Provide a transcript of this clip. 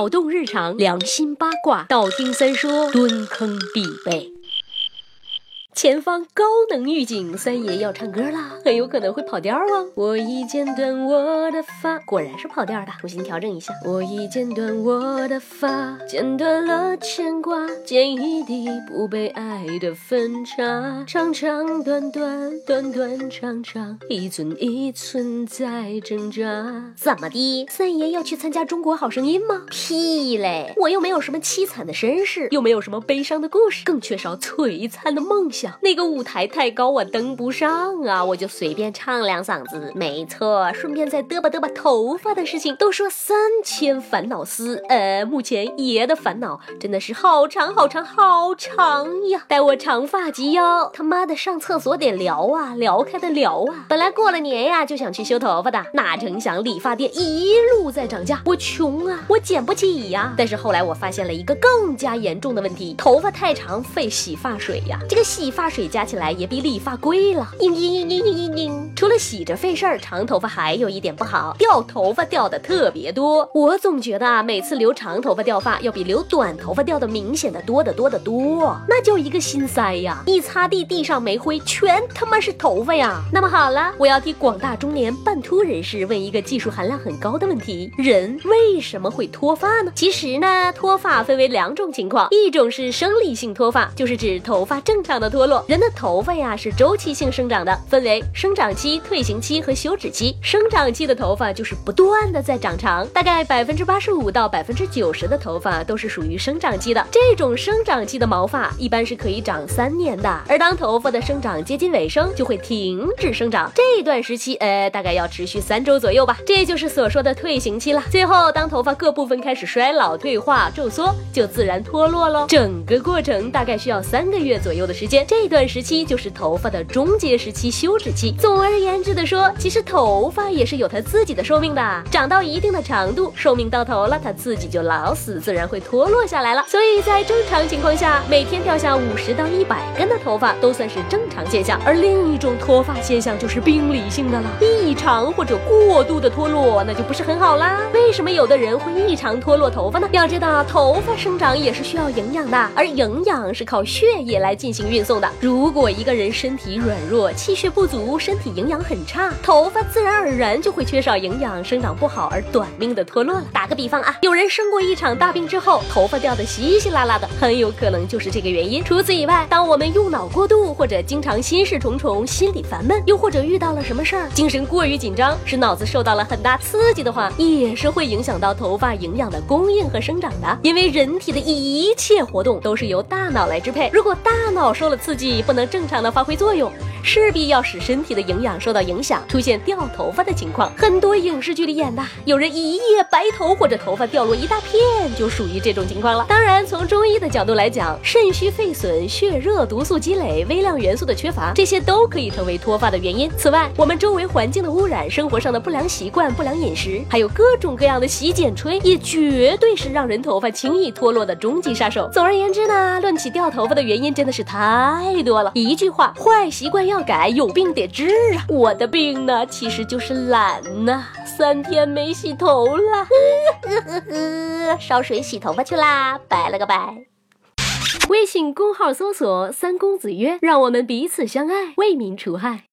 脑洞日常，良心八卦，道听三说，蹲坑必备。前方高能预警，三爷要唱歌啦，很有可能会跑调哦。我已剪短我的发，果然是跑调的，重新调整一下。我已剪短我的发，剪断了牵挂，剪一地不被爱的分叉，长长短短，短短长长，一寸一寸在挣扎。怎么的？三爷要去参加中国好声音吗？屁嘞！我又没有什么凄惨的身世，又没有什么悲伤的故事，更缺少璀璨的梦想。那个舞台太高，我登不上啊！我就随便唱两嗓子。没错，顺便再嘚吧嘚吧头发的事情。都说三千烦恼丝，呃，目前爷的烦恼真的是好长好长好长呀！待我长发及腰，他妈的上厕所得聊啊，聊开的聊啊！本来过了年呀就想去修头发的，哪成想理发店一路在涨价，我穷啊，我捡不起呀！但是后来我发现了一个更加严重的问题，头发太长费洗发水呀，这个洗发水加起来也比理发贵了。嘤嘤嘤嘤嘤嘤嘤！除了洗着费事儿，长头发还有一点不好，掉头发掉的特别多。我总觉得啊，每次留长头发掉发要比留短头发掉的明显的多得多得多，那叫一个心塞呀！一擦地，地上没灰，全他妈是头发呀！那么好了，我要替广大中年半秃人士问一个技术含量很高的问题：人为什么会脱发呢？其实呢，脱发分为两种情况，一种是生理性脱发，就是指头发正常的脱脱落。人的头发呀是周期性生长的，分为生长期、退行期和休止期。生长期的头发就是不断的在长长，大概百分之八十五到百分之九十的头发都是属于生长期的。这种生长期的毛发一般是可以长三年的，而当头发的生长接近尾声，就会停止生长。这段时期，呃，大概要持续三周左右吧。这就是所说的退行期了。最后，当头发各部分开始衰老、退化、皱缩，就自然脱落喽。整个过程大概需要三个月左右的时间。这段时期就是头发的终结时期、休止期。总而言之的说，其实头发也是有它自己的寿命的，长到一定的长度，寿命到头了，它自己就老死，自然会脱落下来了。所以在正常情况下，每天掉下五十到一百根的头发都算是正常现象。而另一种脱发现象就是病理性的了，异常或者过度的脱落，那就不是很好啦。为什么有的人会异常脱落头发呢？要知道，头发生长也是需要营养的，而营养是靠血液来进行运送的。如果一个人身体软弱、气血不足、身体营养很差，头发自然而然就会缺少营养，生长不好而短命的脱落了。打个比方啊，有人生过一场大病之后，头发掉的稀稀拉拉的，很有可能就是这个原因。除此以外，当我们用脑过度，或者经常心事重重、心里烦闷，又或者遇到了什么事儿，精神过于紧张，使脑子受到了很大刺激的话，也是会影响到头发营养的供应和生长的。因为人体的一切活动都是由大脑来支配，如果大脑受了刺激，不能正常的发挥作用。势必要使身体的营养受到影响，出现掉头发的情况。很多影视剧里演的，有人一夜白头或者头发掉落一大片，就属于这种情况了。当然，从中医的角度来讲，肾虚肺损、血热、毒素积累、微量元素的缺乏，这些都可以成为脱发的原因。此外，我们周围环境的污染、生活上的不良习惯、不良饮食，还有各种各样的洗剪吹，也绝对是让人头发轻易脱落的终极杀手。总而言之呢，论起掉头发的原因，真的是太多了。一句话，坏习惯。要改，有病得治啊！我的病呢，其实就是懒呐，三天没洗头了，烧水洗头发去啦，拜了个拜。微信公号搜索“三公子曰”，让我们彼此相爱，为民除害。